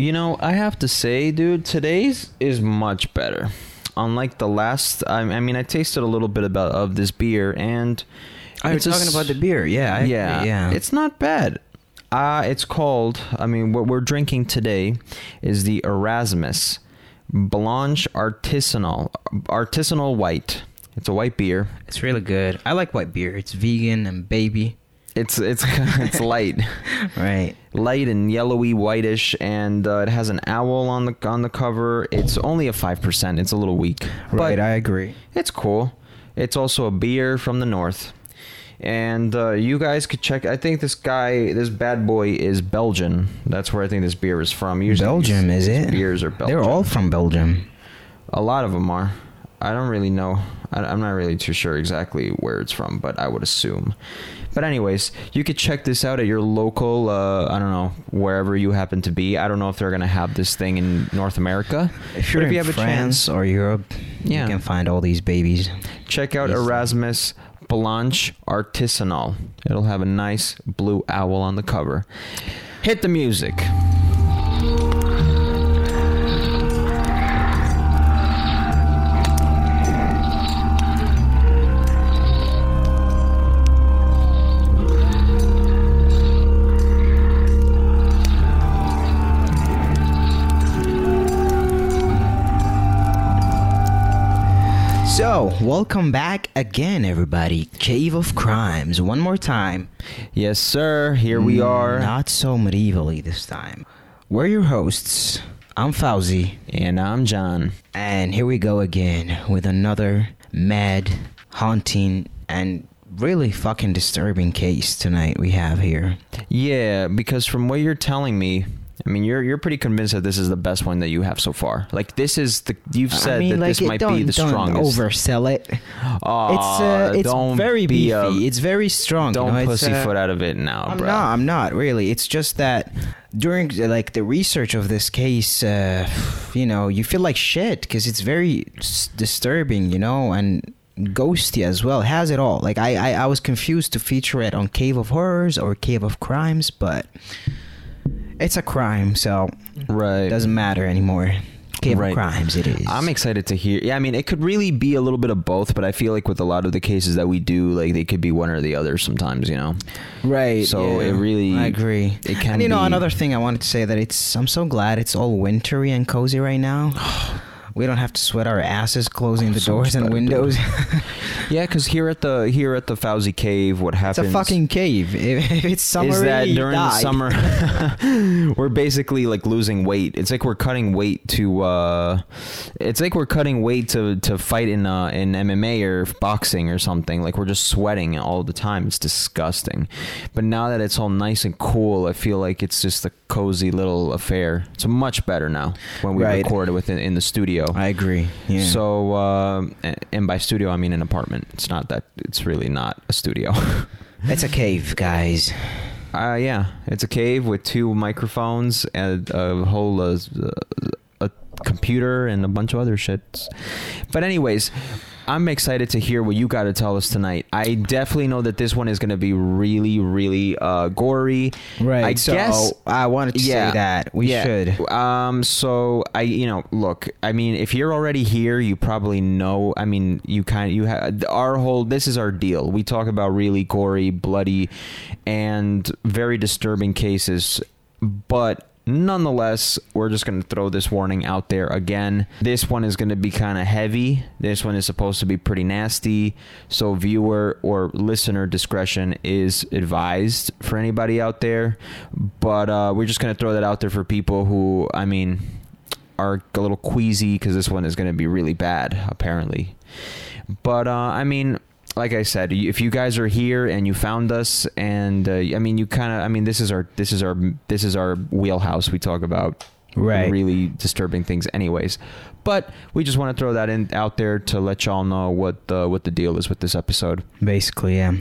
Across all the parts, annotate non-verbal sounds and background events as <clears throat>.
You know, I have to say, dude, today's is much better. Unlike the last, I, I mean, I tasted a little bit about of this beer, and I was talking about the beer. Yeah, I, yeah, yeah. it's not bad. Uh, it's called. I mean, what we're drinking today is the Erasmus Blanche Artisanal Artisanal White. It's a white beer. it's really good. I like white beer. It's vegan and baby. It's it's <laughs> it's light. <laughs> Right. light and yellowy whitish and uh, it has an owl on the on the cover it's only a 5% it's a little weak Right. I agree. it's cool it's also a beer from the north and uh, you guys could check i think this guy this bad boy is belgian that's where i think this beer is from Usually Belgium, these- is these it? beers are belgian They're all from Belgium. a lot of them are i don't really know I- i'm not really too sure exactly where it's from but i would assume but anyways you could check this out at your local uh, i don't know wherever you happen to be i don't know if they're gonna have this thing in north america If you're but if in you have a chance or Europe, Yeah. you can find all these babies. check out Easy. erasmus blanche artisanal it'll have a nice blue owl on the cover hit the music So, welcome back again, everybody. Cave of Crimes. One more time. yes sir here we are Not so medievally this time. We're your hosts. I'm Fawzi. and i'm john And here we go again with another mad, haunting, and really fucking disturbing case tonight we have here. Yeah, because from what you're telling me, I mean, you're you're pretty convinced that this is the best one that you have so far. Like this is the you've said I mean, that like, this it- might don't, be the don't strongest. oversell it. Aw, it's uh, it's don't very be beefy. a- it's very strong. don't you know? pussyfoot uh, out of it now, I'm bro. not. I'm not really. It's just that during uh, like the research of this case, uh, you know, you feel like shit because it's very disturbing, you know, and ghosty as well. It has it all. Like I, I, I was confused to feature it on Cave of Horrors or Cave of Crimes, but it's a crime, so Right. it doesn't matter anymore. Cave Right. Crimes, it is. I'm excited to hear. Yeah, I mean, it could really be a little bit of both, but I feel like with a lot of the cases that we do, like they could be one or the other sometimes. You know. Right. So it really- I agree. it can And you know, be- another thing I wanted to say that it's. I'm so glad it's all wintry and cozy right now. <sighs> <sighs> <sighs> we don't have to sweat our asses closing the doors and windows. <laughs> <laughs> Yeah, because here at the here at the Fawzi Cave, what happens? it's a fucking cave. If, <laughs> if it's summer, is that during the summer we're basically like losing weight it's like we're cutting weight to uh it's like we're cutting weight to to fight in uh in mma or boxing or something like we're just sweating all the time it's disgusting but now that it's all nice and cool i feel like it's just a cozy little affair it's much better now when we Right. record it within in the studio I agree. Yeah. so uh and by studio i mean an apartment it's not that it's really not a studio <laughs> it's a cave, guys. Uh, yeah, it's a cave with two microphones and a whole uh, computer and a bunch of other shits. But anyways, I'm excited to hear what you got to tell us tonight. I definitely know that this one is going to be really, really uh, gory. Right. I so guess. I wanted to Yeah. say that we yeah. should. Um. So I, you know, look. I mean, if you're already here, you probably know. I mean, you kind of you have our whole. This is our deal. We talk about really gory, bloody, and very disturbing cases, but. Nonetheless, we're just going to throw this warning out there again. This one is going to be kind of heavy. This one is supposed to be pretty nasty. So, viewer or listener discretion is advised for anybody out there. But uh, we're just going to throw that out there for people who, I mean, are a little queasy because this one is going to be really bad, apparently. But uh, I mean, like I said, if you guys are here and you found us, and uh, I mean, you kind of, I mean, this is our, this is our, this is our wheelhouse. We talk about Right. really disturbing things, anyways. But we just want to throw that in out there to let y'all know what the what the deal is with this episode. Basically, yeah.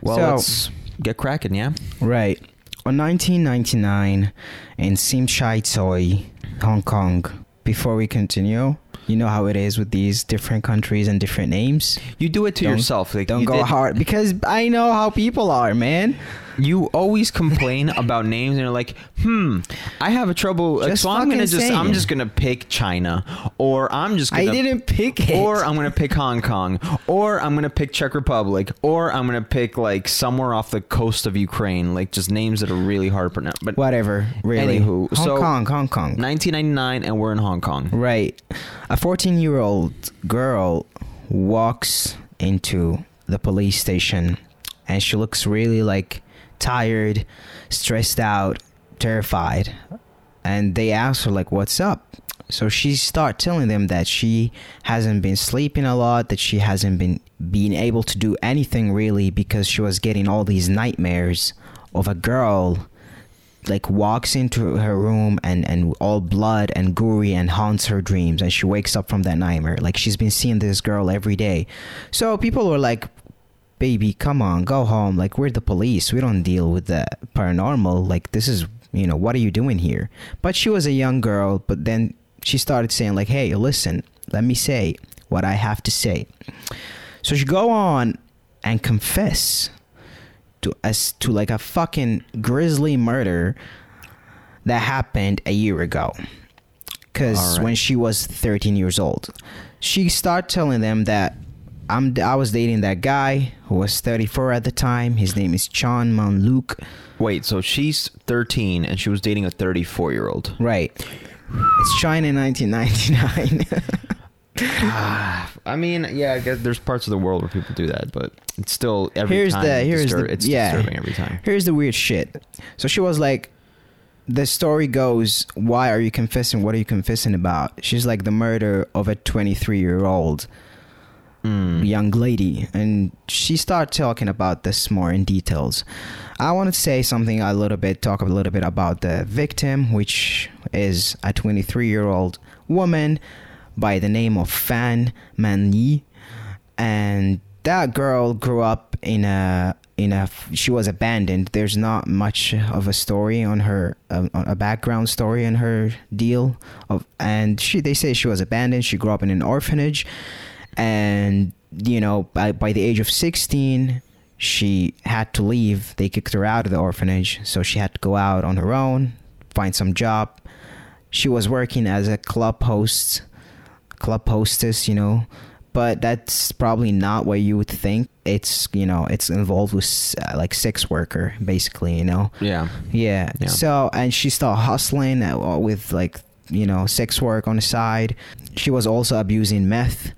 Well, So- let's get cracking, yeah. Right. On 1999 in Tsim Sha Tsui, Hong Kong. Before we continue, you know how it is with these different countries and different names. You do it to Don't- yourself. Like Don't go did- hard because I know how people are, man. You always complain <laughs> about names and you're like, hmm, I have a trouble. Just so I'm gonna just I'm just gonna pick China, or I'm just gonna I didn't pick it. or I'm gonna pick Hong Kong, or I'm gonna pick Czech Republic, or I'm gonna pick like somewhere off the coast of Ukraine, like just names that are really hard to pronounce. But Whatever. Really. Anywho, Hong so- Kong, Hong Kong. 1999, and we're in Hong Kong. Right. A 14 year old girl walks into the police station and she looks really like tired, stressed out, terrified. And they ask her, like, what's up? So she start telling them that she hasn't been sleeping a lot, that she hasn't been being able to do anything really because she was getting all these nightmares of a girl like walks into her room and and all blood and gory and haunts her dreams and she wakes up from that nightmare like she's been seeing this girl every day so people were like baby come on go home. Like we're the police. We don't deal with the paranormal. Like this is you know what are you doing here? But she was a young girl but then she started saying like hey listen let me say what i have to say. So she go on and confess to us to like a fucking grisly murder that happened a year ago. Because Alright. when she was 13 years old, she started telling them that I'm I was dating that guy who was 34 at the time. His name is Chan Man Luke. Wait, so she's 13 and she was dating a 34 year old. Right. It's China 1999. <laughs> Ah, I mean, yeah, I guess there's parts of the world where people do that, but it's still every here's time the here's distur- the it's yeah. disturbing every time. Here's the weird shit. So she was like, the story goes, why are you confessing? What are you confessing about? She's like the murder of a 23 year old Mm. young lady, and she started talking about this more in details. I want to say something a little bit, talk a little bit about the victim, which is a 23 year old woman by the name of Fan Man Yi, and that girl grew up in a in a she was abandoned. There's not much of a story on her um, a background story in her deal of and she they say she was abandoned. She grew up in an orphanage and you know by, by the age of 16 she had to leave they kicked her out of the orphanage so she had to go out on her own find some job she was working as a club host club hostess you know but that's probably not what you would think it's you know it's involved with uh, like sex worker basically you know Yeah. yeah. Yeah. So and she started hustling uh, with like you know sex work on the side. She was also abusing meth.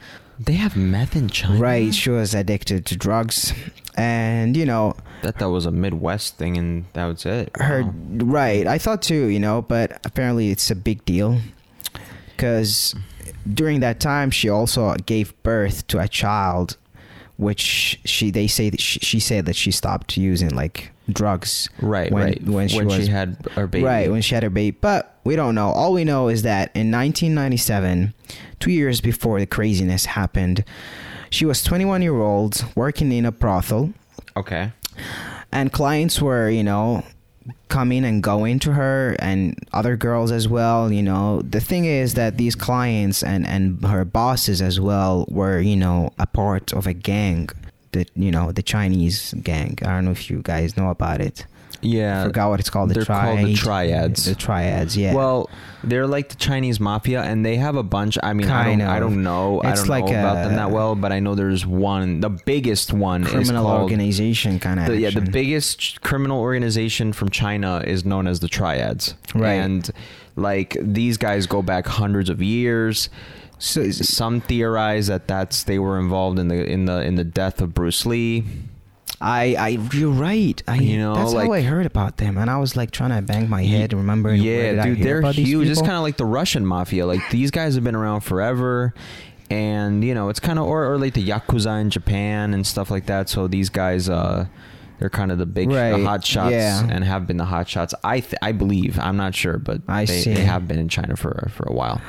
They have meth in China. Right. She was addicted to drugs, and you know That that was a Midwest thing, and that was it. her. Wow. Right. I thought too. You know, but apparently it's a big deal because during that time she also gave birth to a child which she they say that she, she said that she stopped using like drugs Right, when, right. when she was had her baby. Right, when she had her baby. But we don't know. All we know is that in 1997, two years before the craziness happened, she was 21 year old working in a brothel, okay. and clients were, you know, coming and going to her, and other girls as well. You know, the thing is that these clients and and her bosses as well were, you know, a part of a gang. The you know the Chinese gang. I don't know if you guys know about it. Yeah. I forgot what it's called. The they're called the triads. The triads, yeah. Well, they're like the Chinese mafia, and they have a bunch. I mean, I don't, I don't know. I It's don't like know about them that well, but I know there's one. The biggest one is criminal called. organization kind of the, yeah, the biggest criminal organization from China is known as the Triads. Right. And like these guys go back hundreds of years. So, Some theorize that that's they were involved in the in the in the death of Bruce Lee. I, I, you're right. I, You know, that's how I heard about them, and I was like trying to bang my head, remembering. Yeah, dude, they're huge. It's kind of like the Russian mafia. Like these guys have been around forever, and you know, it's kind of or, or like the yakuza in Japan and stuff like that. So these guys, uh, they're kind of the big the Right, hot shots yeah. and have been the hot shots. I th- I believe. I'm not sure, but I they, see. they have been in China for for a while.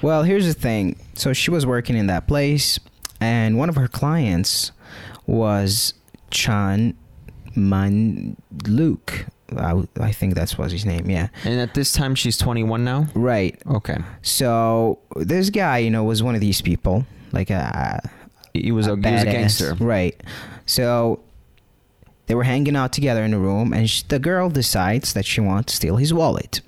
Well, here's the thing. So she was working in that place, and one of her clients was Chan Man Luke. I, I think that's was his name. Yeah, And at this time, she's 21 now. right. Okay, So this guy, you know, was one of these people, like a he was a, he was a gangster. right? So They were hanging out together in a room, and sh- the girl decides that she wants to steal his wallet.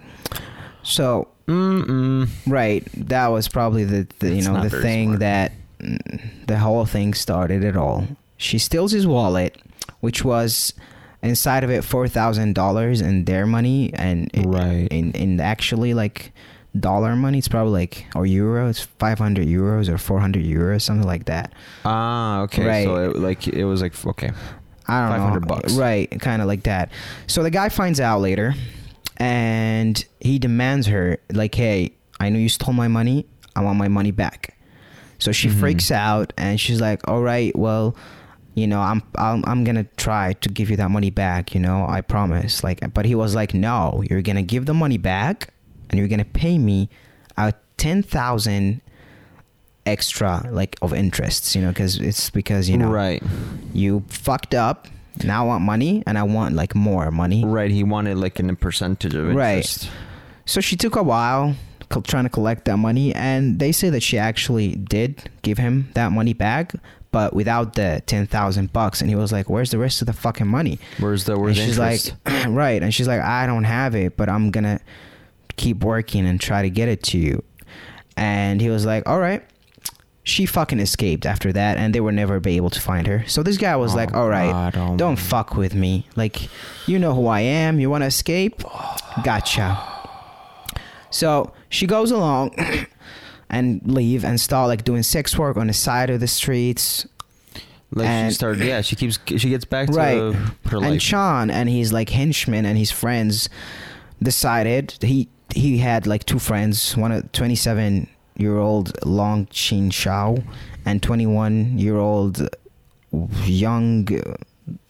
So Mm-mm. Right. That was probably the, the you That's know not the very thing smart. that mm, the whole thing started at all. She steals his wallet, which was inside of it four thousand dollars in their money and i- Right. in in actually like dollar money it's probably like or euro it's 500 euros or 400 euros something like that Ah, okay. Right. So it, like it was like okay. I don't 500 know. bucks. Right, kind of like that. So the guy finds out later and he demands her like, "Hey, I know you stole my money. I want my money back." So she Mhm. freaks out and she's like, "All right, well, you know, I'm I'm I'm going to try to give you that money back, you know, I promise." Like but he was like, "No, you're going to give the money back and you're going to pay me out 10,000 extra like of interests, you know, cuz it's because, you know, right, you fucked up. Now I want money and I want like more money. right. He wanted like in a percentage of interest Right. So she took a while trying to collect that money and they say that she actually did give him that money back but without the 10,000 bucks and he was like where's the rest of the fucking money? Where's the where's the she's interest? like <clears throat> right and she's like I don't have it but I'm going to keep working and try to get it to you. And he was like all right. She fucking escaped after that and they were never be able to find her. So this guy was Oh, like all right God, oh don't fuck with me. Like, you know who I am. You want to escape? Gotcha. So she goes along <clears throat> and leave and start like doing sex work on the side of the streets. Like and- she started. Yeah, she keeps. She gets back to Right. her life and. Sean and his like henchmen and his friends decided he he had like two friends, one a 27 year old Long Chin Shao and 21 year old young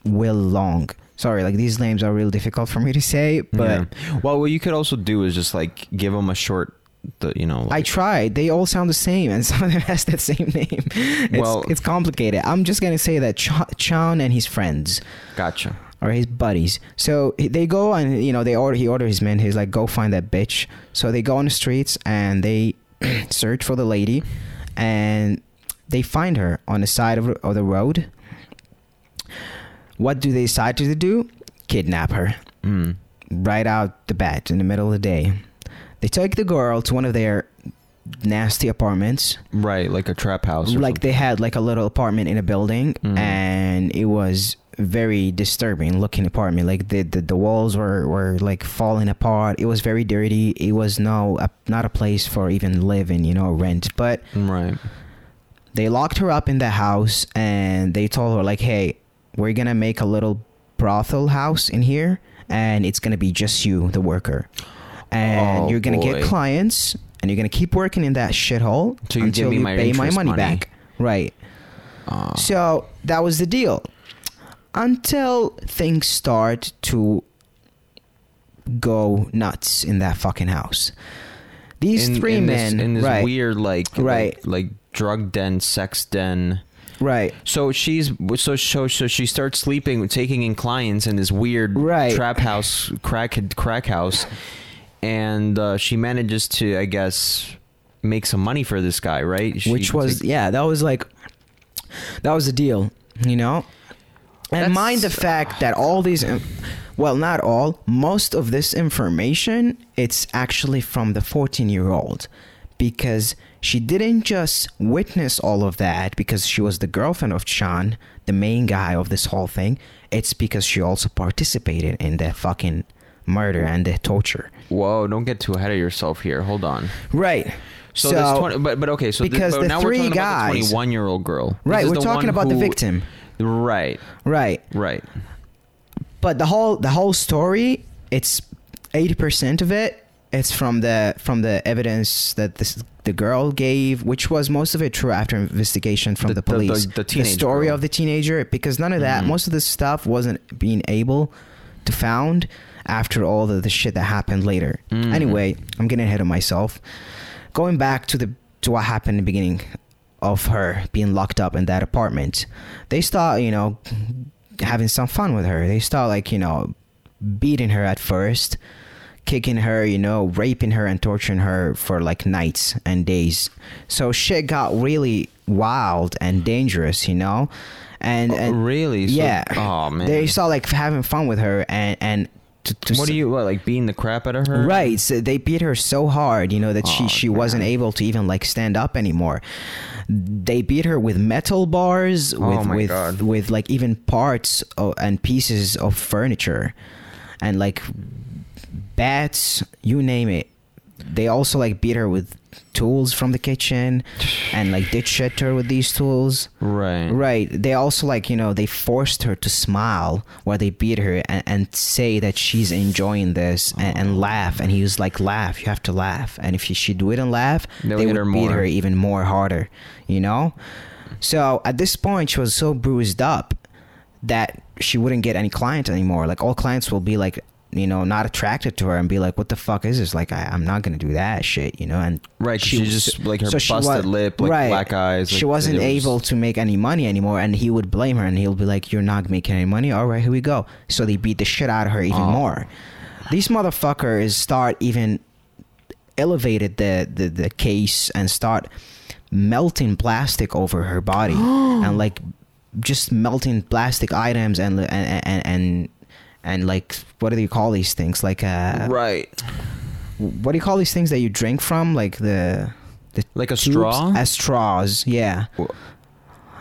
Will Long. Sorry, like these names are real difficult for me to say, but Yeah. well, what you could also do is just like give them a short, the you know. I tried. They all sound the same, and <laughs> some of them has that same name. It's, Well- it's complicated. I'm just gonna say that Cha- Chan and his friends gotcha. or his buddies. So they go and you know they order. He order his men. He's like, go find that bitch. So they go on the streets and they <clears throat> search for the lady, and they find her on the side of, of the road. What do they decide to do? Kidnap her Mm. right out the bat in the middle of the day. They take the girl to one of their nasty apartments. Right, like a trap house. Like they had like a little apartment in a building, Mhm. and it was very disturbing looking apartment. Like the the, the walls were, were like falling apart. It was very dirty. It was no a, not a place for even living, you know, rent. But. Right. they locked her up in the house and they told her like hey we're gonna make a little brothel house in here and it's gonna be just you the worker and Oh, you're gonna get clients and you're gonna keep working in that shithole give until you my pay my money, money. back right Uh, so that was the deal until things start to go nuts in that fucking house these in, three in men this, in this right weird like Right. like, like drug den, sex den. right So she's so so so she starts sleeping, taking in clients in this weird Right. trap house, crack crack house, and uh, she manages to, I guess, make some money for this guy, right? She which was take- yeah that was like that was the deal you know and That's- mind the fact that all these well not all most of this information it's actually from the 14 year old because she didn't just witness all of that because she was the girlfriend of Chan, the main guy of this whole thing. It's because she also participated in the fucking murder and the torture. Whoa! Don't get too ahead of yourself here. Hold on. Right. So, this 20, but but okay. So because this, the now three we're talking about the guys- 21 year old girl. This right, we're talking about the victim. Right. Right. Right. but the whole the whole story it's 80% of it it's from the from the evidence that this the girl gave which was most of it true after investigation from The- the, the- the- police the teenage story girl. of the teenager because none of that Mhm. most of this stuff wasn't being able to found after all the, the shit that happened later Mhm. anyway i'm getting ahead of myself going back to the to what happened in the beginning of her being locked up in that apartment they start you know having some fun with her they start like you know beating her at first kicking her you know raping her and torturing her for like nights and days so shit got really wild and dangerous you know and, Oh, and really? So- yeah. oh, man. They start like having fun with her, and and to, to what do you what like beating the crap out of her? Right, so they beat her so hard, you know, that she Oh, she wasn't able to even like stand up anymore. They beat her with metal bars, Oh, with with God. with like even parts o and pieces of furniture, and like bats, you name it. They also like beat her with tools from the kitchen, and like did shit her with these tools. Right. Right. They also like you know they forced her to smile while they beat her and, and say that she's enjoying this and, and laugh. And he was like, "Laugh. You have to laugh." And if she, she wouldn't laugh, They'll they would her beat more. her even more harder. You know. So at this point, she was so bruised up that she wouldn't get any clients anymore. Like all clients will be like. You know, not attracted to her and be like, "What the fuck is this?" Like, I, I'm not gonna do that shit. You know, and right she just, like, her she busted lip, like, black eyes, She wasn't was- able to make any money anymore and he would blame her and he'll be like you're not making any money all right here we go so they beat the shit out of her even Oh. more these motherfuckers start even elevated the, the the case and start melting plastic over her body <gasps> and like just melting plastic items and and and and, and like what do you call these things like uh Right. what do you call these things that you drink from like the the Like a tubes? straw? as straws yeah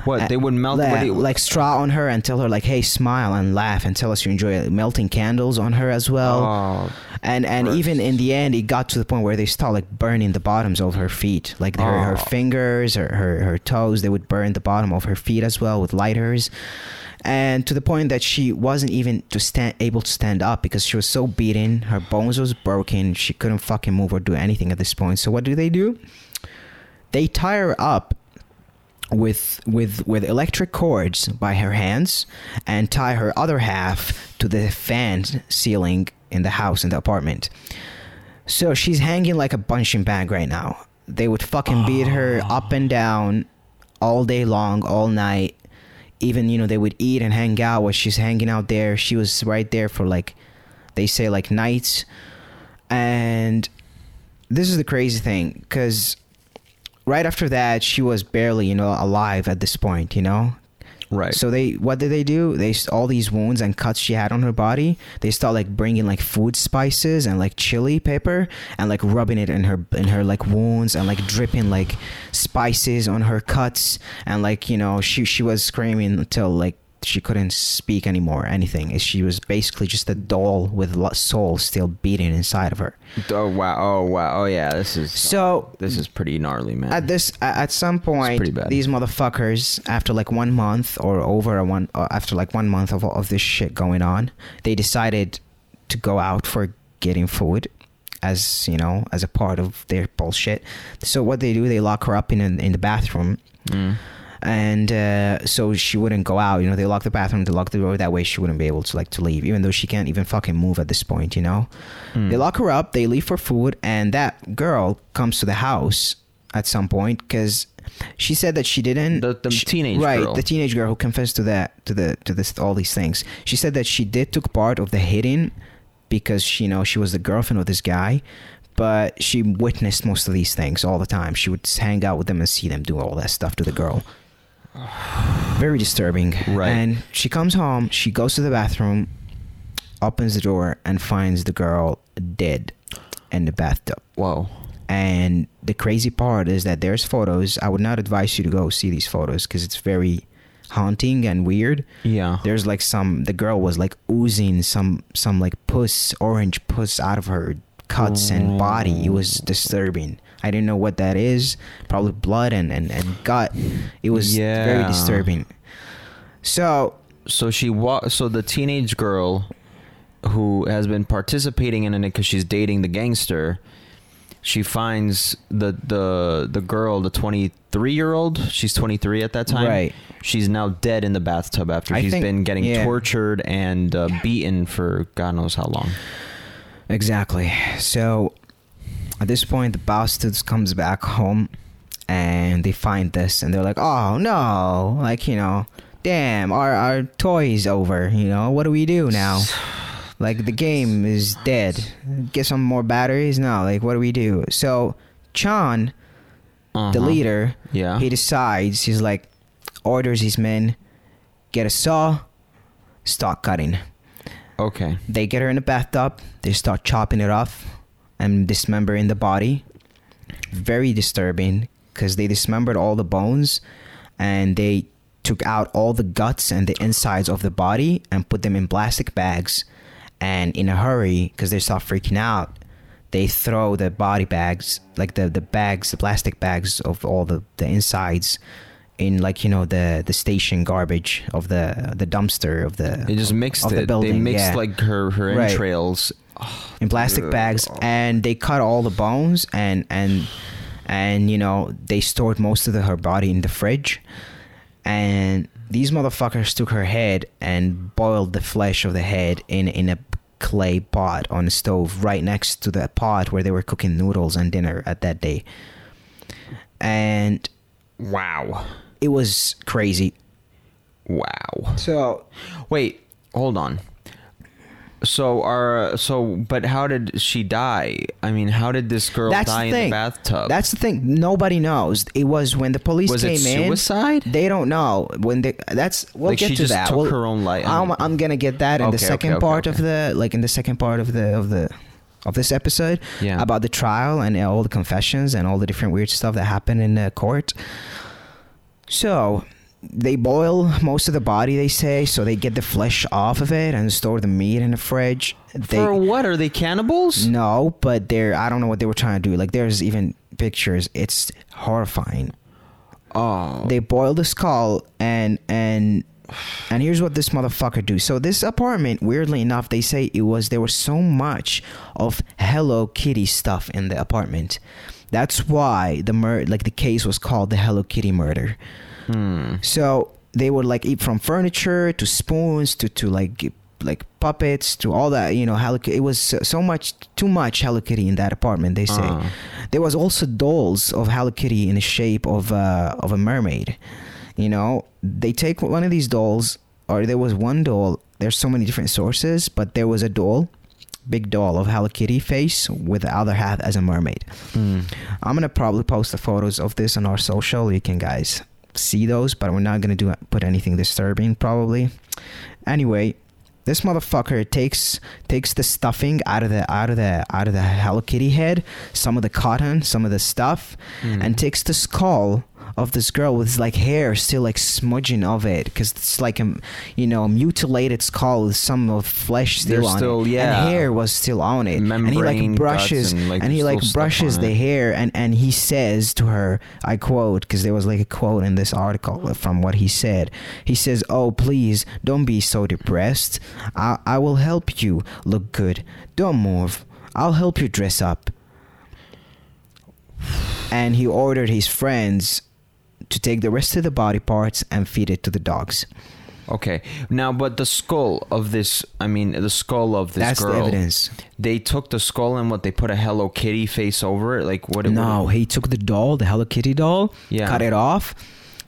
What uh, they would melt? like, what you, like straw on her and tell her like hey smile and laugh and tell us you enjoy it melting candles on her as well Oh, and and gross. even in the end it got to the point where they start like burning the bottoms of her feet like her, her Oh. fingers her, her her toes they would burn the bottom of her feet as well with lighters and to the point that she wasn't even to stand able to stand up because she was so beaten her bones was broken she couldn't fucking move or do anything at this point so what do they do they tie her up with with with electric cords by her hands and tie her other half to the fan ceiling in the house in the apartment. So she's hanging like a punching bag right now. They would fucking beat her ah. up and down all day long, all night. Even you know they would eat and hang out while she's hanging out there. She was right there for like they say like nights. And this is the crazy thing because right after that she was barely you know alive at this point you know? Right. so they what did they do? They all these wounds and cuts she had on her body they start like bringing like food spices and like chili pepper and like rubbing it in her in her like wounds and like dripping like spices on her cuts. And like you know she she was screaming until like she couldn't speak anymore anything she was basically just a doll with soul still beating inside of her oh wow. Oh wow. Oh yeah. This is so this is pretty gnarly, man. at this at some point these motherfuckers after like one month or over a one uh, after like one month of, of this shit going on they decided to go out for getting food as you know as a part of their bullshit so what they do they lock her up in in the bathroom Mm. And uh, so she wouldn't go out. You know, they lock the bathroom, they lock the door. That way, she wouldn't be able to like to leave, even though she can't even fucking move at this point. You know, Mm. they lock her up, they leave for food, and that girl comes to the house at some point because she said that she didn't. The- the she- teenage right? girl. The teenage girl who confessed to that, to the to this all these things. She said that she did took part of the hitting because she, you know she was the girlfriend of this guy. But she witnessed most of these things all the time. She would hang out with them and see them do all that stuff to the girl <sighs> very disturbing. Right. And she comes home, she goes to the bathroom, opens the door, and finds the girl dead in the bathtub. Whoa. And the crazy part is that there's photos. I would not advise you to go see these photos because it's very haunting and weird. Yeah. There's like some the girl was like oozing some some like puss orange puss out of her cuts and body. It was oh. disturbing. I didn't know what that is. Probably blood and and, and gut. It was very disturbing. So so she wa- so the teenage girl who has been participating in it because she's dating the gangster she finds the the the girl the 23 year old she's 23 at that time Right. she's now dead in the bathtub after I she's think- been getting yeah. tortured and uh, beaten for god knows how long Exactly. So at this point, the bastards comes back home, and they find this, and they're like, "Oh no! Like you know, damn, our our toy's over. You know, what do we do now? Like the game is dead. Get some more batteries now. Like what do we do?" So Chan, the Uh-huh. leader, yeah he decides. He's like, orders his men. get a saw, start cutting. Okay. They get her in a bathtub. They start chopping it off and dismembering the body. Very disturbing because they dismembered all the bones and they took out all the guts and the insides of the body and put them in plastic bags. And in a hurry, because they start freaking out, they throw the body bags, like the, the bags, the plastic bags of all the, the insides, in like you know the the station garbage of the the dumpster of the They just mixed of the it. building, they mixed yeah like her her Right. Entrails. in plastic bags oh. and they cut all the bones and and and you know they stored most of the, her body in the fridge and these motherfuckers took her head and boiled the flesh of the head in in a clay pot on the stove right next to the pot where they were cooking noodles and dinner at that day and Wow. it was crazy Wow. so Wait, hold on. So our so but how did she die? I mean, how did this girl that's die the in thing the bathtub? that's the thing nobody knows it was when the police Was it came in suicide? They don't know when they. That's we'll Like, get she to just that. took We'll- her own life. I'm, I'm gonna get that in the Okay, second okay, okay, part of okay. the like in the second part of the of the of this episode Yeah. about the trial and all the confessions and all the different weird stuff that happened in the court. So they boil most of the body, they say, so they get the flesh off of it and store the meat in the fridge. They, For what are they cannibals? no, but they're I don't know what they were trying to do. Like there's even pictures. It's horrifying Oh, they boil the skull and and and here's what this motherfucker do so this apartment weirdly enough they say it was there was so much of hello kitty stuff in the apartment that's why the mur- like the case was called the hello kitty murder hmm. so they would like eat from furniture to spoons to to like like puppets to all that you know Hello Kitty. It was so, much too much Hello Kitty in that apartment. They say Uh. there was also dolls of Hello Kitty in the shape of uh, of a mermaid. You know, they take one of these dolls, or there was one doll. There's so many different sources, but there was a doll, big doll of Hello Kitty face with the other half as a mermaid. Hmm. I'm gonna probably post the photos of this on our social. You can guys see those, but we're not gonna do put anything disturbing probably. Anyway, this motherfucker takes takes the stuffing out of the out of the out of the Hello Kitty head, some of the cotton, some of the stuff, Hmm. and takes the skull of this girl with like hair still like smudging of it because it's like a you know mutilated skull with some of flesh still There's on still- it yeah. and hair was still on it. And he like brushes and, like, and he like brushes the it. hair and and he says to her i quote because there was like a quote in this article from what he said. He says oh please don't be so depressed. I i will help you look good. Don't move. I'll help you dress up. And he ordered his friends to take the rest of the body parts and feed it to the dogs Okay. Now, but the skull of this, I mean, the skull of this that's girl. the evidence They took the skull and what they put a Hello Kitty face over it. Like what? no what, he took the doll the hello kitty doll Yeah. cut it off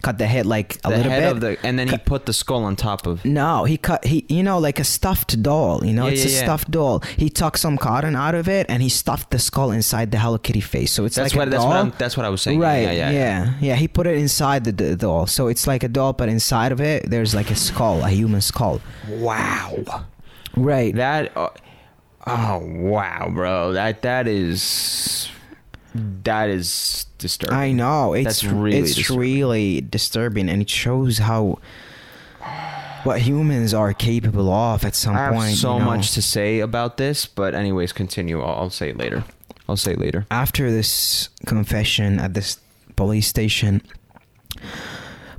cut the head like a the little head bit of the, and then he put the skull on top of. No, he cut he you know like a stuffed doll. You know, Yeah, it's yeah, a yeah. stuffed doll. He took some cotton out of it and he stuffed the skull inside the Hello Kitty face. So it's That's like what. a That's doll. what. I'm, that's what I was saying. right? Yeah. Yeah. yeah, yeah. He put it inside the, the doll. So it's like a doll, but inside of it there's like a skull, a human skull. Wow. Right. That. Uh, oh wow, bro. That that is. That is disturbing. I know it's That's really it's disturbing. really disturbing, and it shows how what humans are capable of at some I have point. so you know. much to say about this, but anyways, continue. I'll, I'll say it later. I'll say it later. after this confession at this police station,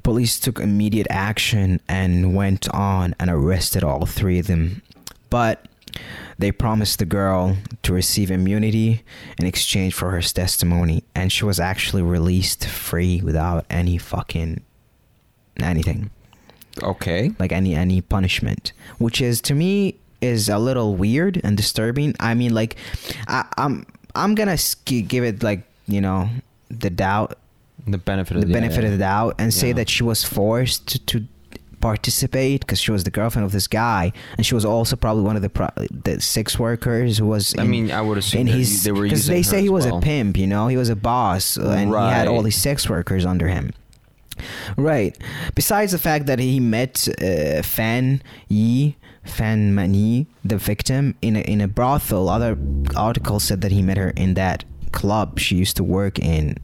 police took immediate action and went on and arrested all three of them. But they promised the girl to receive immunity in exchange for her testimony, and she was actually released free without any fucking anything Okay. like any any punishment which is to me is a little weird and disturbing i mean like I, i'm i'm gonna give it like you know the doubt The benefit of the yeah, benefit yeah. of the doubt and say that she was forced to, to participate because she was the girlfriend of this guy and she was also probably one of the pro- the sex workers who was I in- mean, I would assume his they were because they say he was well. a pimp you know he was a boss and he had all these sex workers under him Right. Besides the fact that he met uh, Fan Yi, Fan Mani, the victim, in a, in a brothel, other articles said that he met her in that club she used to work in.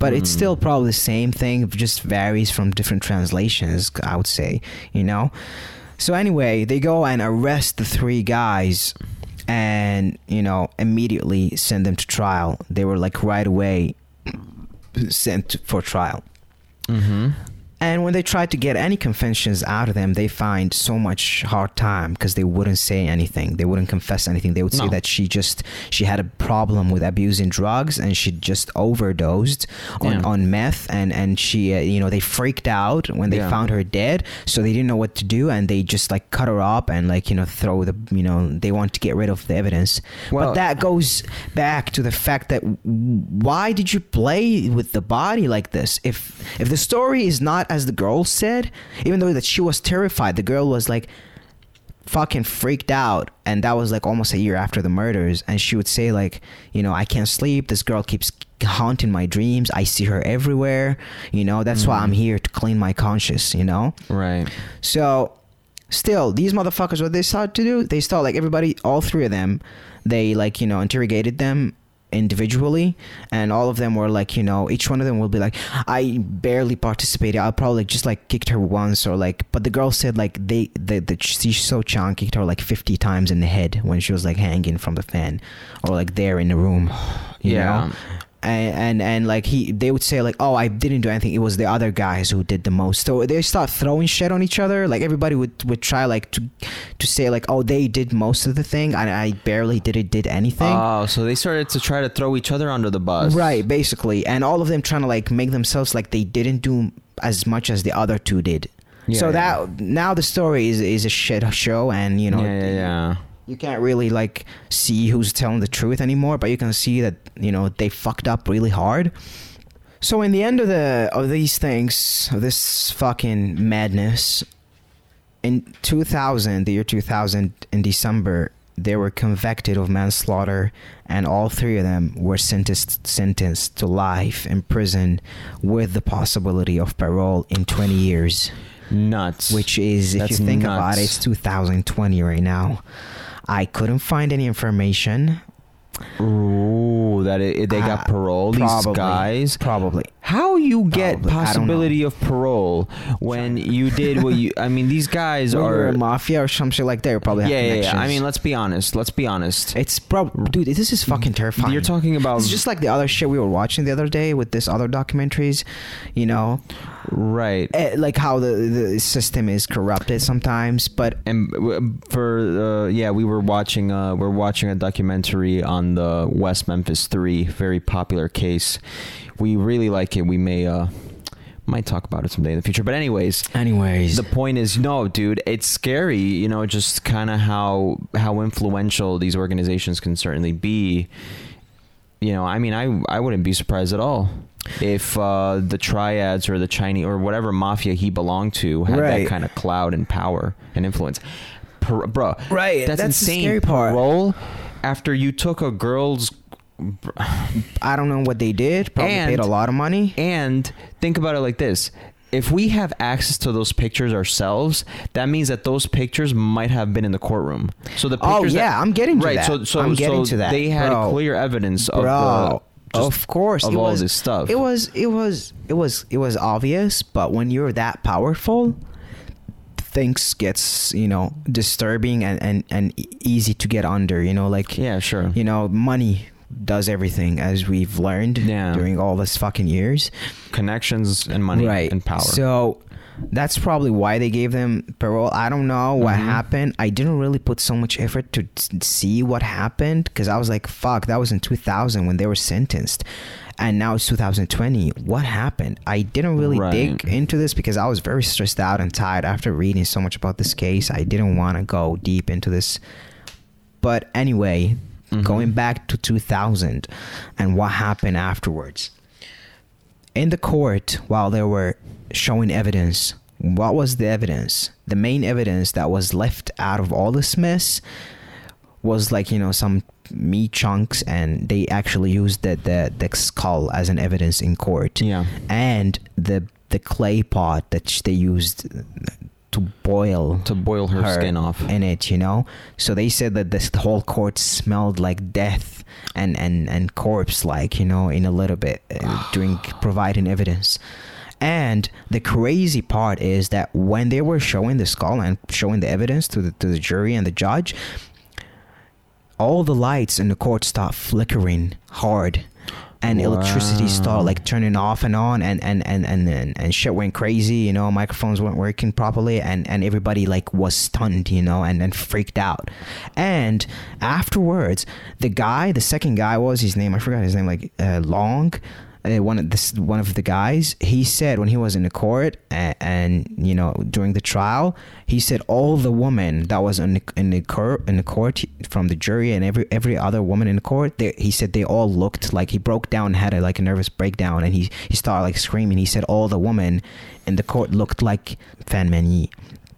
But it's Mm. still probably the same thing, it just varies from different translations, I would say, you know? So, anyway, they go and arrest the three guys and, you know, immediately send them to trial. They were like right away sent for trial. Mm-hmm. And when they tried to get any confessions out of them, they find so much hard time because they wouldn't say anything. They wouldn't confess anything. They would say No. that she just she had a problem with abusing drugs and she just overdosed on, Yeah. on meth and and she uh, you know they freaked out when they Yeah. found her dead, so they didn't know what to do and they just like cut her up and like you know throw the you know they want to get rid of the evidence. Well- but that goes back to the fact that why did you play with the body like this? If if the story is not as the girl said, even though that she was terrified, the girl was like fucking freaked out. And that was like almost a year after the murders. And she would say like you know i can't sleep. This girl keeps haunting my dreams. I see her everywhere. You know that's why i'm mm-hmm. here to clean my conscience you know? Right. so, still, these motherfuckers, what they started to do, they start like everybody, all three of them, they like you know interrogated them individually, and all of them were like you know each one of them will be like, I barely participated. I probably just like kicked her once or like, but the girl said like they the the she So Chan kicked her like fifty times in the head when she was like hanging from the fan, or like there in the room, you Yeah. know and, and and like he they would say like oh i didn't do anything. It was the other guys who did the most. So they start throwing shit on each other. Like everybody would would try like to to say like oh they did most of the thing. And i barely did it did anything. Oh, so they started to try to throw each other under the bus. right basically. And all of them trying to like make themselves like they didn't do as much as the other two did. Yeah, so yeah. that now the story is is a shit show and you know yeah, yeah, yeah. You can't really like see who's telling the truth anymore but you can see that you know they fucked up really hard. So in the end of the of these things of this fucking madness in 2000 the year 2000 in december they were convicted of manslaughter and all three of them were sentenced sentenced to life in prison with the possibility of parole in 20 years. Nuts. which is if That's you think about it it's 2020 right now i couldn't find any information Ooh, that it, they got Uh, parole. These guys. probably How you get don't know. possibility of parole when you did what you? I mean, these <laughs> guys when you're a mafia or some shit like that you probably have Yeah, yeah, yeah. I mean, let's be honest. Let's be honest. it's probably dude this is fucking terrifying You're talking about it's just like the other shit we were watching the other day with this other documentaries you know right. eh, like how the, the system is corrupted sometimes but and for uh, yeah, we were watching uh, we're watching a documentary on the West Memphis Three, very popular case. We really like it. We may uh might talk about it someday in the future. But anyways, anyways the point is, no, dude, it's scary. You know, just kind of how how influential these organizations can certainly be. You know, I mean, I I wouldn't be surprised at all if uh, the triads or the Chinese or whatever mafia he belonged to had Right. that kind of cloud and power and influence. Per, bro, Right, That's, that's the insane. scary part. Parole after you took a girl's i don't know what they did probably And- paid a lot of money And think about it like this. If we have access to those pictures ourselves, that means that those pictures might have been in the courtroom. So the Oh, pictures that- yeah, I'm getting to right. that. So so I'm getting so to that, they had bro. clear evidence of bro the, of course of it all was, this stuff. it was it was it was it was obvious but when you're that powerful things gets you know disturbing and and, and easy to get under you know like yeah, sure. you know money does everything as we've learned Yeah. during all this fucking years Connections and money right and power. so that's probably why they gave them parole i don't know what Mhm. happened i didn't really put so much effort to t- see what happened because i was like fuck that was in 2000 when they were sentenced and now it's 2020 what happened i didn't really Right. dig into this because i was very stressed out and tired after reading so much about this case i didn't want to go deep into this but anyway Mhm. going back to 2000 and what happened afterwards in the court while they were showing evidence what was the evidence the main evidence that was left out of all this mess was like you know some meat chunks and they actually used the the, the skull as an evidence in court yeah. and the the clay pot that they used to boil to boil her, skin off. in it, you know. So they said that this whole court smelled like death and and and corpse like, you know, in a little bit uh, <sighs> during providing evidence. And the crazy part is that when they were showing the skull and showing the evidence to the to the jury and the judge, all the lights in the court stopped flickering hard and electricity started like turning off and on and and, and and and and shit went crazy you know microphones weren't working properly and and everybody like was stunned you know and and freaked out. And afterwards the guy the second guy was his name i forgot his name like uh, long uh, one of this one of the guys he said when he was in the court and, and you know during the trial he said all the women that was in the, in the court in the court from the jury and every every other woman in the court they, he said they all looked like he broke down had a like a nervous breakdown and he he started like screaming. He said all the women in the court looked like Fan Man-yee.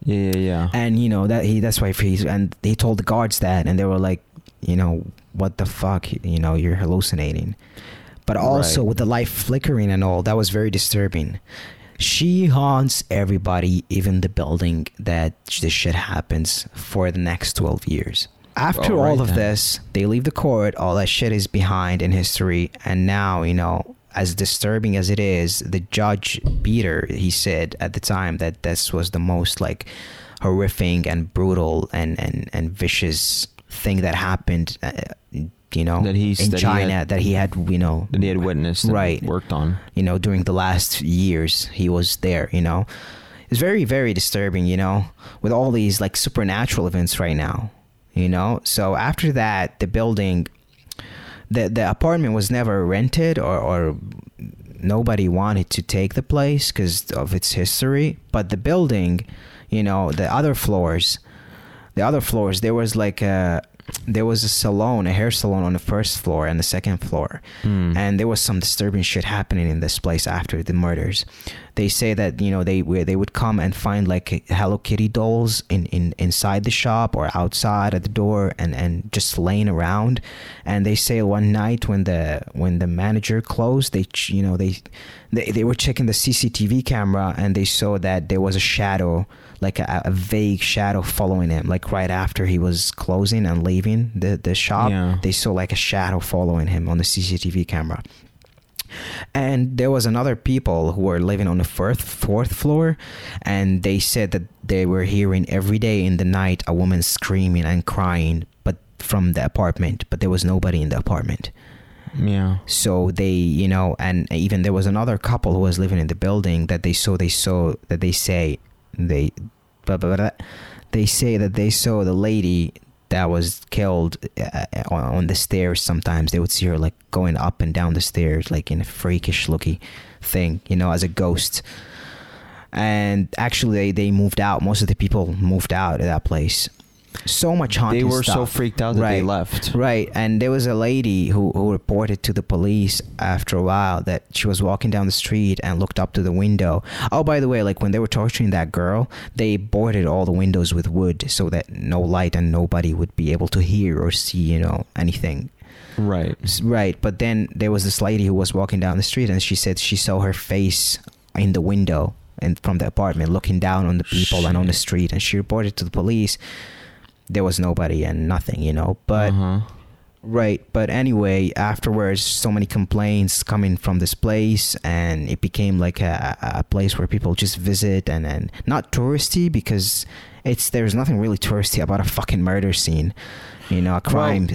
Yeah, yeah, yeah. and you know that he that's why he's and he told the guards that and they were like you know what the fuck you know you're hallucinating but also Right. with the light flickering and all that was very disturbing she haunts everybody even the building that the shit happens for the next 12 years after All right all of then. this they leave the court all that shit is behind in history and now you know as disturbing as it is the judge peter he said at the time that this was the most like horrific and brutal and and and vicious thing that happened uh, you know That he's- in that he china had- that he had you know That he had witnessed Right. worked on. you know during the last years he was there you know it's very very disturbing you know with all these like supernatural events right now you know so after that the building the the apartment was never rented or or nobody wanted to take the place because of its history but the building you know the other floors the other floors there was like a there was a salon a hair salon on the first floor and the second floor. Hmm. and there was some disturbing shit happening in this place after the murders. They say that you know they where they would come and find like hello kitty dolls in, in inside the shop or outside at the door and and just laying around. And they say one night when the when the manager closed they you know they they, they were checking the cctv camera and they saw that there was a shadow like a, a vague shadow following him like right after he was closing and leaving the the shop Yeah. they saw like a shadow following him on the cctv camera and there was another people who were living on the fourth fourth floor and they said that they were hearing every day in the night a woman screaming and crying but from the apartment but there was nobody in the apartment Yeah. so they you know and even there was another couple who was living in the building that they saw they saw that they say they blah, blah, blah, they say that they saw the lady that was killed uh, on on the stairs sometimes. They would see her like going up and down the stairs like in a freakish looking thing you know as a ghost. And actually they, they moved out. Most of the people moved out of that place so much haunted They were so freaked out that they Right. left. Right, and there was a lady who, who reported to the police after a while that she was walking down the street and looked up to the window. Oh, by the way, like when they were torturing that girl, they boarded all the windows with wood so that no light and nobody would be able to hear or see, you know, anything. Right. Right, but then there was this lady who was walking down the street and she said she saw her face in the window and from the apartment looking down on the people and on the street and she reported to the police. There was nobody and nothing, you know. But uh-huh. Right, but anyway, afterwards, so many complaints coming from this place, and it became like a, a place where people just visit, and, and not touristy because it's there's nothing really touristy about a fucking murder scene, you know, a crime.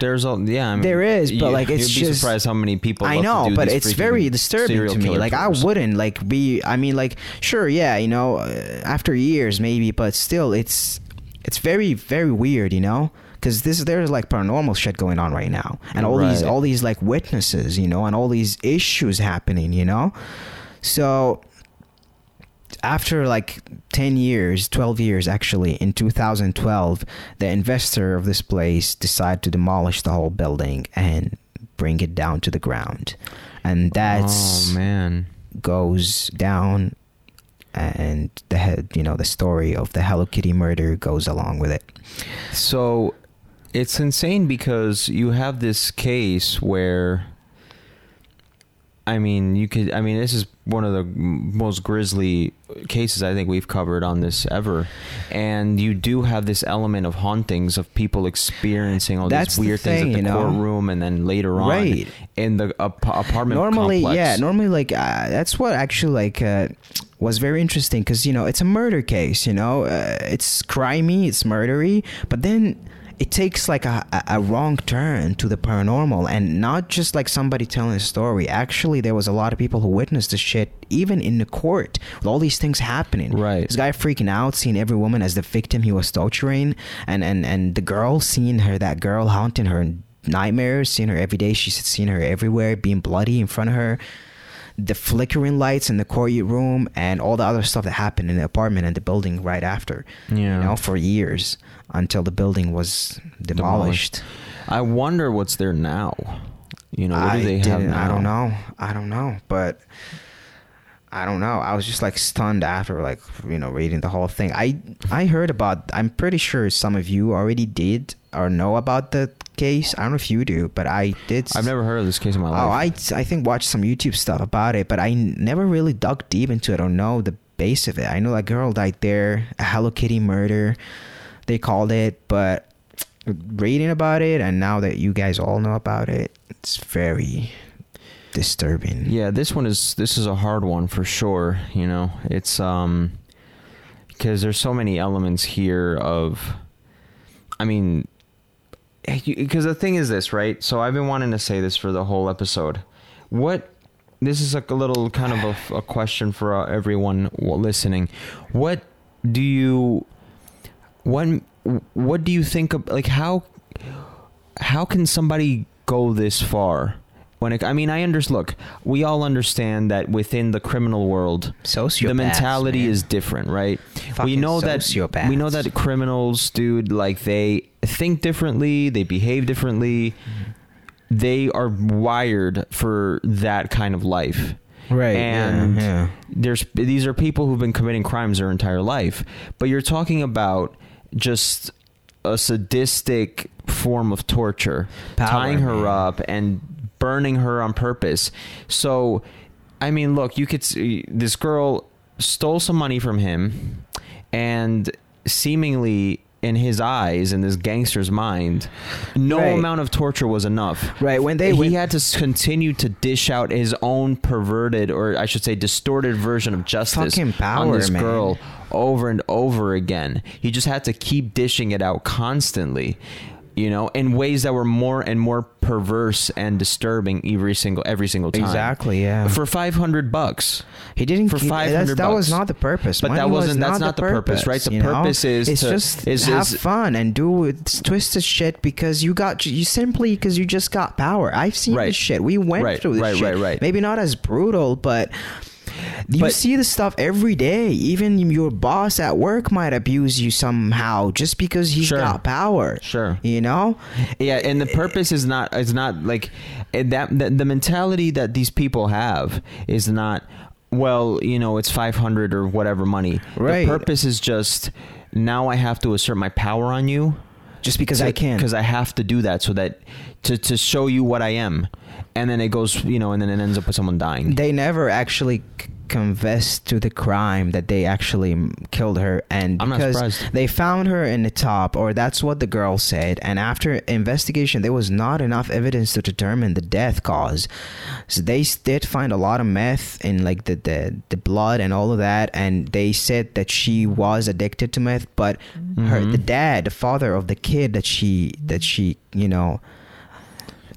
There's a yeah. I mean, There is, but, you- like, it's you'd be just- surprised how many people. I know, but it's very disturbing to me. Like tours. I wouldn't like be. I mean, like sure, yeah, you know, uh, after years maybe, but still, it's it's very very weird, you know, because this there's like paranormal shit going on right now, and all these all these like witnesses, you know, and all these issues happening, you know, so. After like 10 years, 12 years actually, in 2012, the investor of this place decided to demolish the whole building and bring it down to the ground. And oh, that's oh man. goes down and the head, you know, the story of the Hello Kitty murder goes along with it. So it's insane because you have this case where I mean, you could. I mean, this is one of the most grisly cases I think we've covered on this ever, and you do have this element of hauntings of people experiencing all That's these the weird thing, things at the know? courtroom, and then later on Right. in the ap- apartment normally complex. yeah normally like uh, that's what actually like uh, was very interesting because you know it's a murder case you know uh, it's crimey it's murdery but then it takes like a, a, wrong turn to the paranormal and not just like somebody telling a story. Actually there was a lot of people who witnessed this shit even in the court with all these things happening. Right. this guy freaking out seeing every woman as the victim he was torturing and and and the girl seeing her that girl haunting her in nightmares seeing her every day. She's seen her everywhere being bloody in front of her the flickering lights in the courtroom and all the other stuff that happened in the apartment and the building right after Yeah. you know for years until the building was demolished, I wonder what's there now. You know, what I do they have now? I don't know. I don't know, but I don't know. I was just like stunned after like you know reading the whole thing. I I heard about. I'm pretty sure some of you already did or know about the case. I don't know if you do, but I did. I've never heard of this case in my oh, life. Oh, I I think watched some YouTube stuff about it, but I never really dug deep into it or know the base of it. I know that girl died there, a Hello Kitty murder, they called it, but reading about it and now that you guys all know about it, it's very disturbing. Yeah, this one is this is a hard one for sure. You know, it's um because there's so many elements here of, I mean, because the thing is this, right? So I've been wanting to say this for the whole episode. What this is like a little kind of a, a question for uh, everyone listening. What do you what what do you think of like how how can somebody go this far when it, I mean I understand look we all understand that within the criminal world Sociopaths, the mentality man. is different right we Fucking know that we know that criminals dude like they think differently they behave differently they are wired for that kind of life Right, and yeah, yeah. there's these are people who've been committing crimes their entire life but you're talking about just a sadistic form of torture Power, tying her man. up and burning her on purpose so i mean look you could see this girl stole some money from him and seemingly in his eyes in this gangster's mind no Right. amount of torture was enough Right, when they he when- had to continue to dish out his own perverted or i should say distorted version of justice Fucking on this man. girl over and over again he just had to keep dishing it out constantly you know in ways that were more and more perverse and disturbing every single every single time Exactly, yeah. for 500 bucks He didn't for that's- 500 That was not the purpose. But Money that was wasn't- that's not the purpose, right? The you know? purpose is it's to- just is- have is- fun and do twisted shit because you got you simply because you just got power. I've seen Right. this shit. We went Right, through this right, shit. right, right. Maybe not as brutal, but. You But- see this stuff every day. Even your boss at work might abuse you somehow just because he's Sure. got power. Sure. You know? Yeah, and the purpose is not is not like that the, the mentality that these people have is not well, you know, it's 500 or whatever money. Right. The purpose is just now I have to assert my power on you Just because I can. because I have to do that so that to to show you what I am. And then it goes, you know, and then it ends up with someone dying. they never actually c- confessed to the crime that they actually m- killed her and I'm not because surprised. they found her in the top or that's what the girl said and after investigation there was not enough evidence to determine the death cause so they s- did find a lot of meth in like the, the the blood and all of that and they said that she was addicted to meth but her Mhm. the dad the father of the kid that she that she you know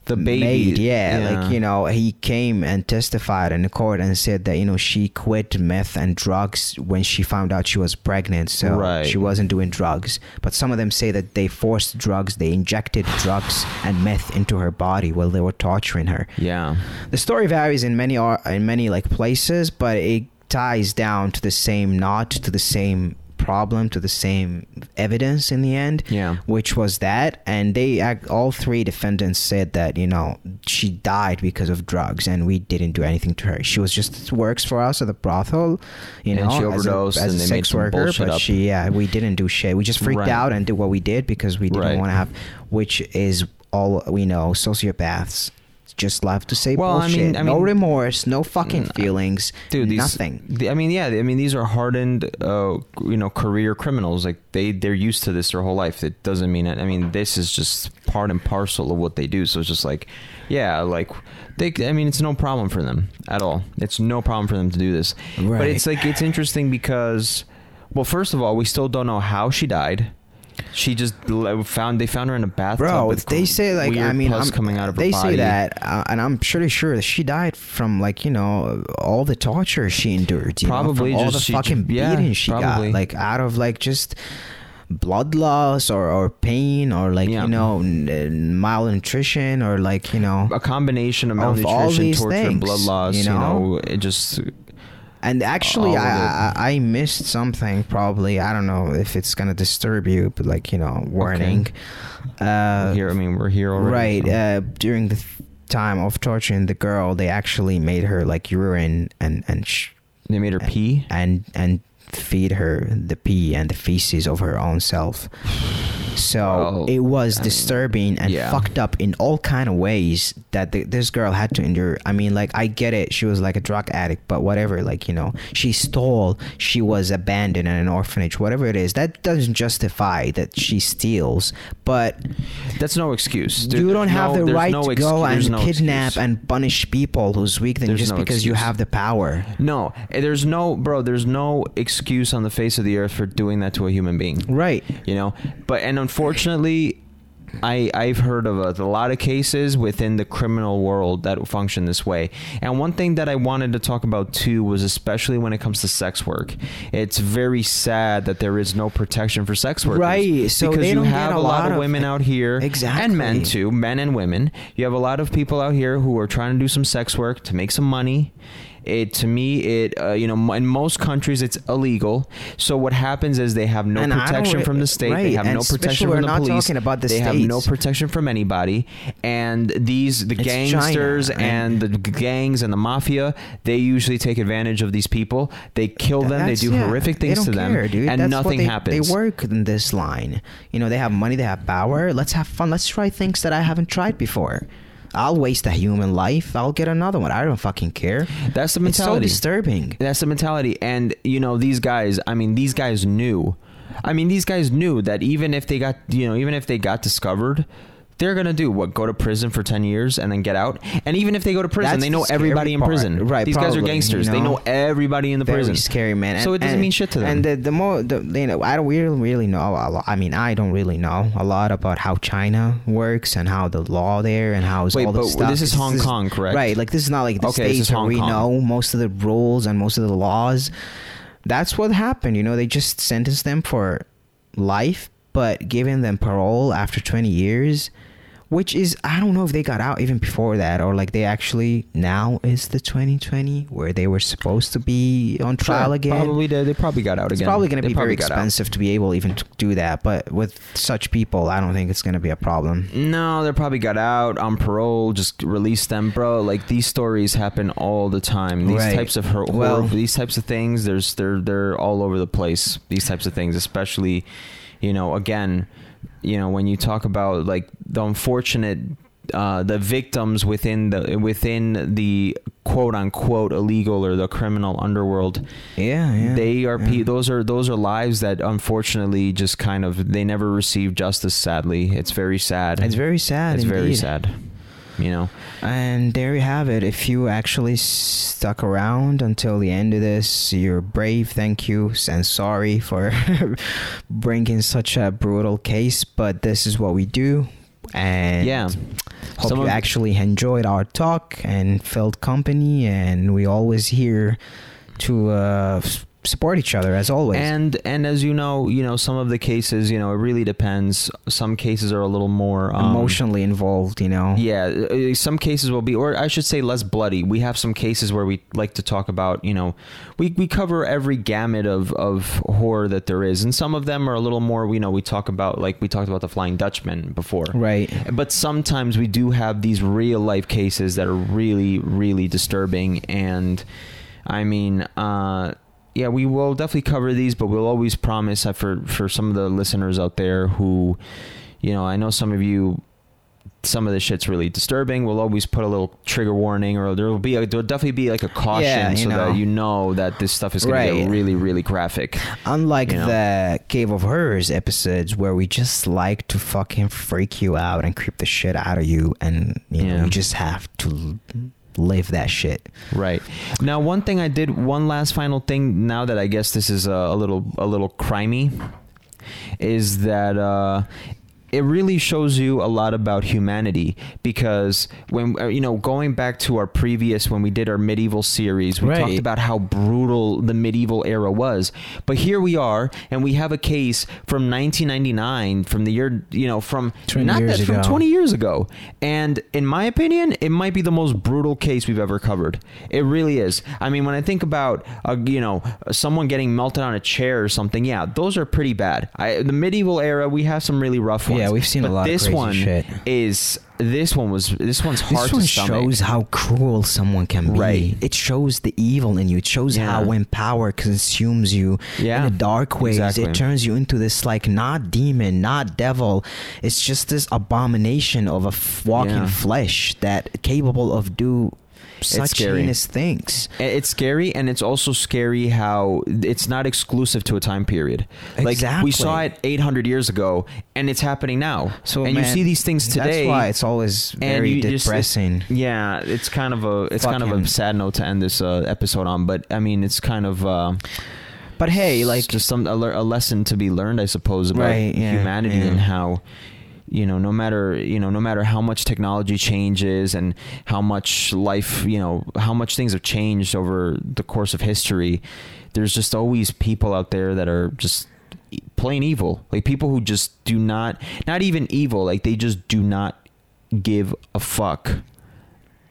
the baby, made, yeah, like you know, he came and testified in the court and said that you know she quit meth and drugs when she found out she was pregnant, so Right. she wasn't doing drugs. But some of them say that they forced drugs, they injected drugs and meth into her body while they were torturing her. yeah. The story varies in many ar- in many like places, but it ties down to the same knot, to the same problem, to the same evidence in the end Yeah. which was that and they all three defendants said that you know she died because of drugs and we didn't do anything to her she was just works for us at the brothel you And know she as a- overdosed as a, and they sex worker but up. she yeah we didn't do shit we just freaked Right. out and did what we did because we didn't Right. want to have which is all we know sociopaths just love to say Well, I mean- I no remorse, no fucking feelings, dude these, nothing. the- i mean yeah i mean these are hardened uh you know career criminals. Like they they're used to this their whole life. It doesn't mean it i mean this is just part and parcel of what they do. So it's just like yeah like they i mean it's no problem for them at all. It's no problem for them to do this. But it's like it's interesting because well first of all we still don't know how she died she just found they found her in a bathtub Bro, with they say like I mean, I'm- coming out of her they say that, uh, and I'm pretty sure that she died from like you know all the torture she endured. You Probably know, all just- the fucking yeah, beating she probably. got, like out of like just blood loss or or pain or like Yeah. you know n- malnutrition or like you know a combination of Of all malnutrition, these torture, and blood loss. you You know, know? it just And actually, I, I I missed something. Probably I don't know if it's gonna disturb you, but like you know, warning. Uh, here. I mean, we're here already. right. so. Uh, during the th- time of torturing the girl, they actually made her like urine and and sh- they made her pee. and and feed her the pee and the feces of her own self. <sighs> <sighs> So Well, it was I mean, disturbing and yeah. fucked up in all kind of ways that the, this girl had to endure. I mean, like I get it, she was like a drug addict, but whatever. Like you know, she stole, she was abandoned in an orphanage, whatever it is. That doesn't justify that she steals, but That's no excuse. There- you don't have no, the right no to go and no kidnap excuse. and punish people who's weak than just because you have the power. No, eh, there's no, bro. There's no excuse on the face of the earth for doing that to a human being. Right. You know, but and unfortunately, I I've heard of a, a lot of cases within the criminal world that function this way. And one thing that I wanted to talk about too was especially when it comes to sex work. It's very sad that there is no protection for sex workers. Right, so because you have a lot lot of of- women out here, Exactly. and men too, men and women. You have a lot of people out here who are trying to do some sex work to make some money. It to me, it uh, you know, in most countries it's illegal. So what happens is they have no And protection from the state. they have and no protection from the police. the they have no protection from anybody. And these the It's gangsters China, and the gangs and the mafia, they usually take advantage of these people. They kill them. They do yeah, horrific things to them, care, and That's nothing they, happens. They work in this line. You know, they have money, they have power. Let's have fun. Let's try things that I haven't tried before. I'll waste a human life. I'll get another one. I don't fucking care. That's the mentality. It's so disturbing. That's the mentality. And, you know, these guys, I mean, these guys knew. I mean, these guys knew that even if they got, you know, even if they got discovered, they're going to do what? Go to prison for 10 years and then get out? And even if they go to prison, That's they know the everybody in part. prison. Right, These guys are gangsters. you They know? know everybody in the Very prison. scary, man. So it doesn't and- mean shit to them. And the, the more, the, you know, I don't really, really know a lot. I mean, I don't really know a lot about how China works and how the law there and how Wait, all the but stuff. this is Hong Kong, correct? Right. Like this is not like the Okay, this states is where we Kong. know most of the rules and most of the laws. That's what happened. You know, they just sentenced them for life, but giving them parole after 20 years. Which is I don't know if they got out even before that or like they actually now is the 2020 where they were supposed to be on trial Sure, again. Probably did. They probably got out It's again. probably going to be very expensive to be able even to do that, but with such people, I don't think it's going to be a problem. No, they probably got out on parole. Just release them, bro. Like these stories happen all the time. These Right. types of hor- Well- horror, these types of things. There's they're they're all over the place. These types of things, especially, you know, again, you know, when you talk about like the unfortunate. Uh, the victims within the within the quote unquote illegal or the criminal underworld Yeah, yeah. they are yeah. pe- those are those are lives that unfortunately just kind of they never receive justice sadly it's very sad It's very sad. it's very sad you know And there you have it. If you actually stuck around until the end of this, you're brave. Thank you. And sorry for <laughs> bringing such a brutal case, but this is what we do. And yeah hope Some you actually enjoyed our talk and felt company. And we always here to uh, support each other as always. and and as you know you know some of the cases you know it really depends some cases are a little more um, emotionally involved, you know. Yeah, uh, some cases will be, or I should say, less bloody. We have some cases where we like to talk about, you know, we, we cover every gamut of, of horror that there is, and some of them are a little more. You know, we talk about like we talked about the Flying Dutchman before, Right. But sometimes we do have these real life cases that are really, really disturbing, and I mean, uh, yeah, we will definitely cover these, but we'll always promise that for for some of the listeners out there who, you know, I know some of you some of this shit's really disturbing. We'll always put a little trigger warning, or there will be a, there'll definitely be like a caution, Yeah, so know. that you know that this stuff is going to Right. get really, really graphic. Unlike You know? the Cave of Horrors episodes where we just like to fucking freak you out and creep the shit out of you, and you know you just have to live that shit. Right now, one thing I did, one last final thing. Now that I guess this is a, a little a little crimey, is that uh, it really shows you a lot about humanity because when uh, you know going back to our previous when we did our medieval series, we Right. talked about how brutal the medieval era was. But here we are, and we have a case from 1999, from the year you know from 20 not years that from ago. 20 years ago. And in my opinion, it might be the most brutal case we've ever covered. It really is. I mean, when I think about, uh, you know, someone getting melted on a chair or something, yeah, those are pretty bad. I, the medieval era, we have some really rough ones. Yeah, we've seen a But lot of This crazy one shit. is this one was this one's hard this one to stomach. shows how cruel someone can be. Right. It shows the evil in you. It shows Yeah. how when power consumes you Yeah, in a dark ways, exactly. it turns you into this like not demon, not devil. It's just this abomination of a f- walking Yeah. flesh that capable of do such scary. heinous things. It's scary, and it's also scary how it's not exclusive to a time period. Like we saw it 800 years ago, and it's happening now. So and man, you see these things today. That's why it's always very you just- depressing. yeah, it's kind of a it's kind of a sad note to end this uh, episode on, but I mean it's kind of uh, but hey, like just some a, a lesson to be learned, I suppose, about Right, yeah, humanity yeah. and how you know no matter you know no matter how much technology changes and how much life you know how much things have changed over the course of history, there's just always people out there that are just plain evil, like people who just do not not even evil, like they just do not give a fuck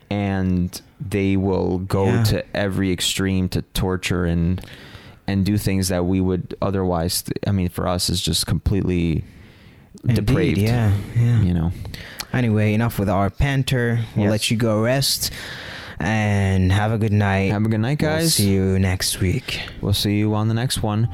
and they will go Yeah. to every extreme to torture and and do things that we would otherwise i mean for us is just completely Indeed, depraved Yeah, yeah. you know Anyway, enough with our panther. We'll Yes. let you go rest and have a good night. have a good night We'll guys see you next week. we'll see you on the next one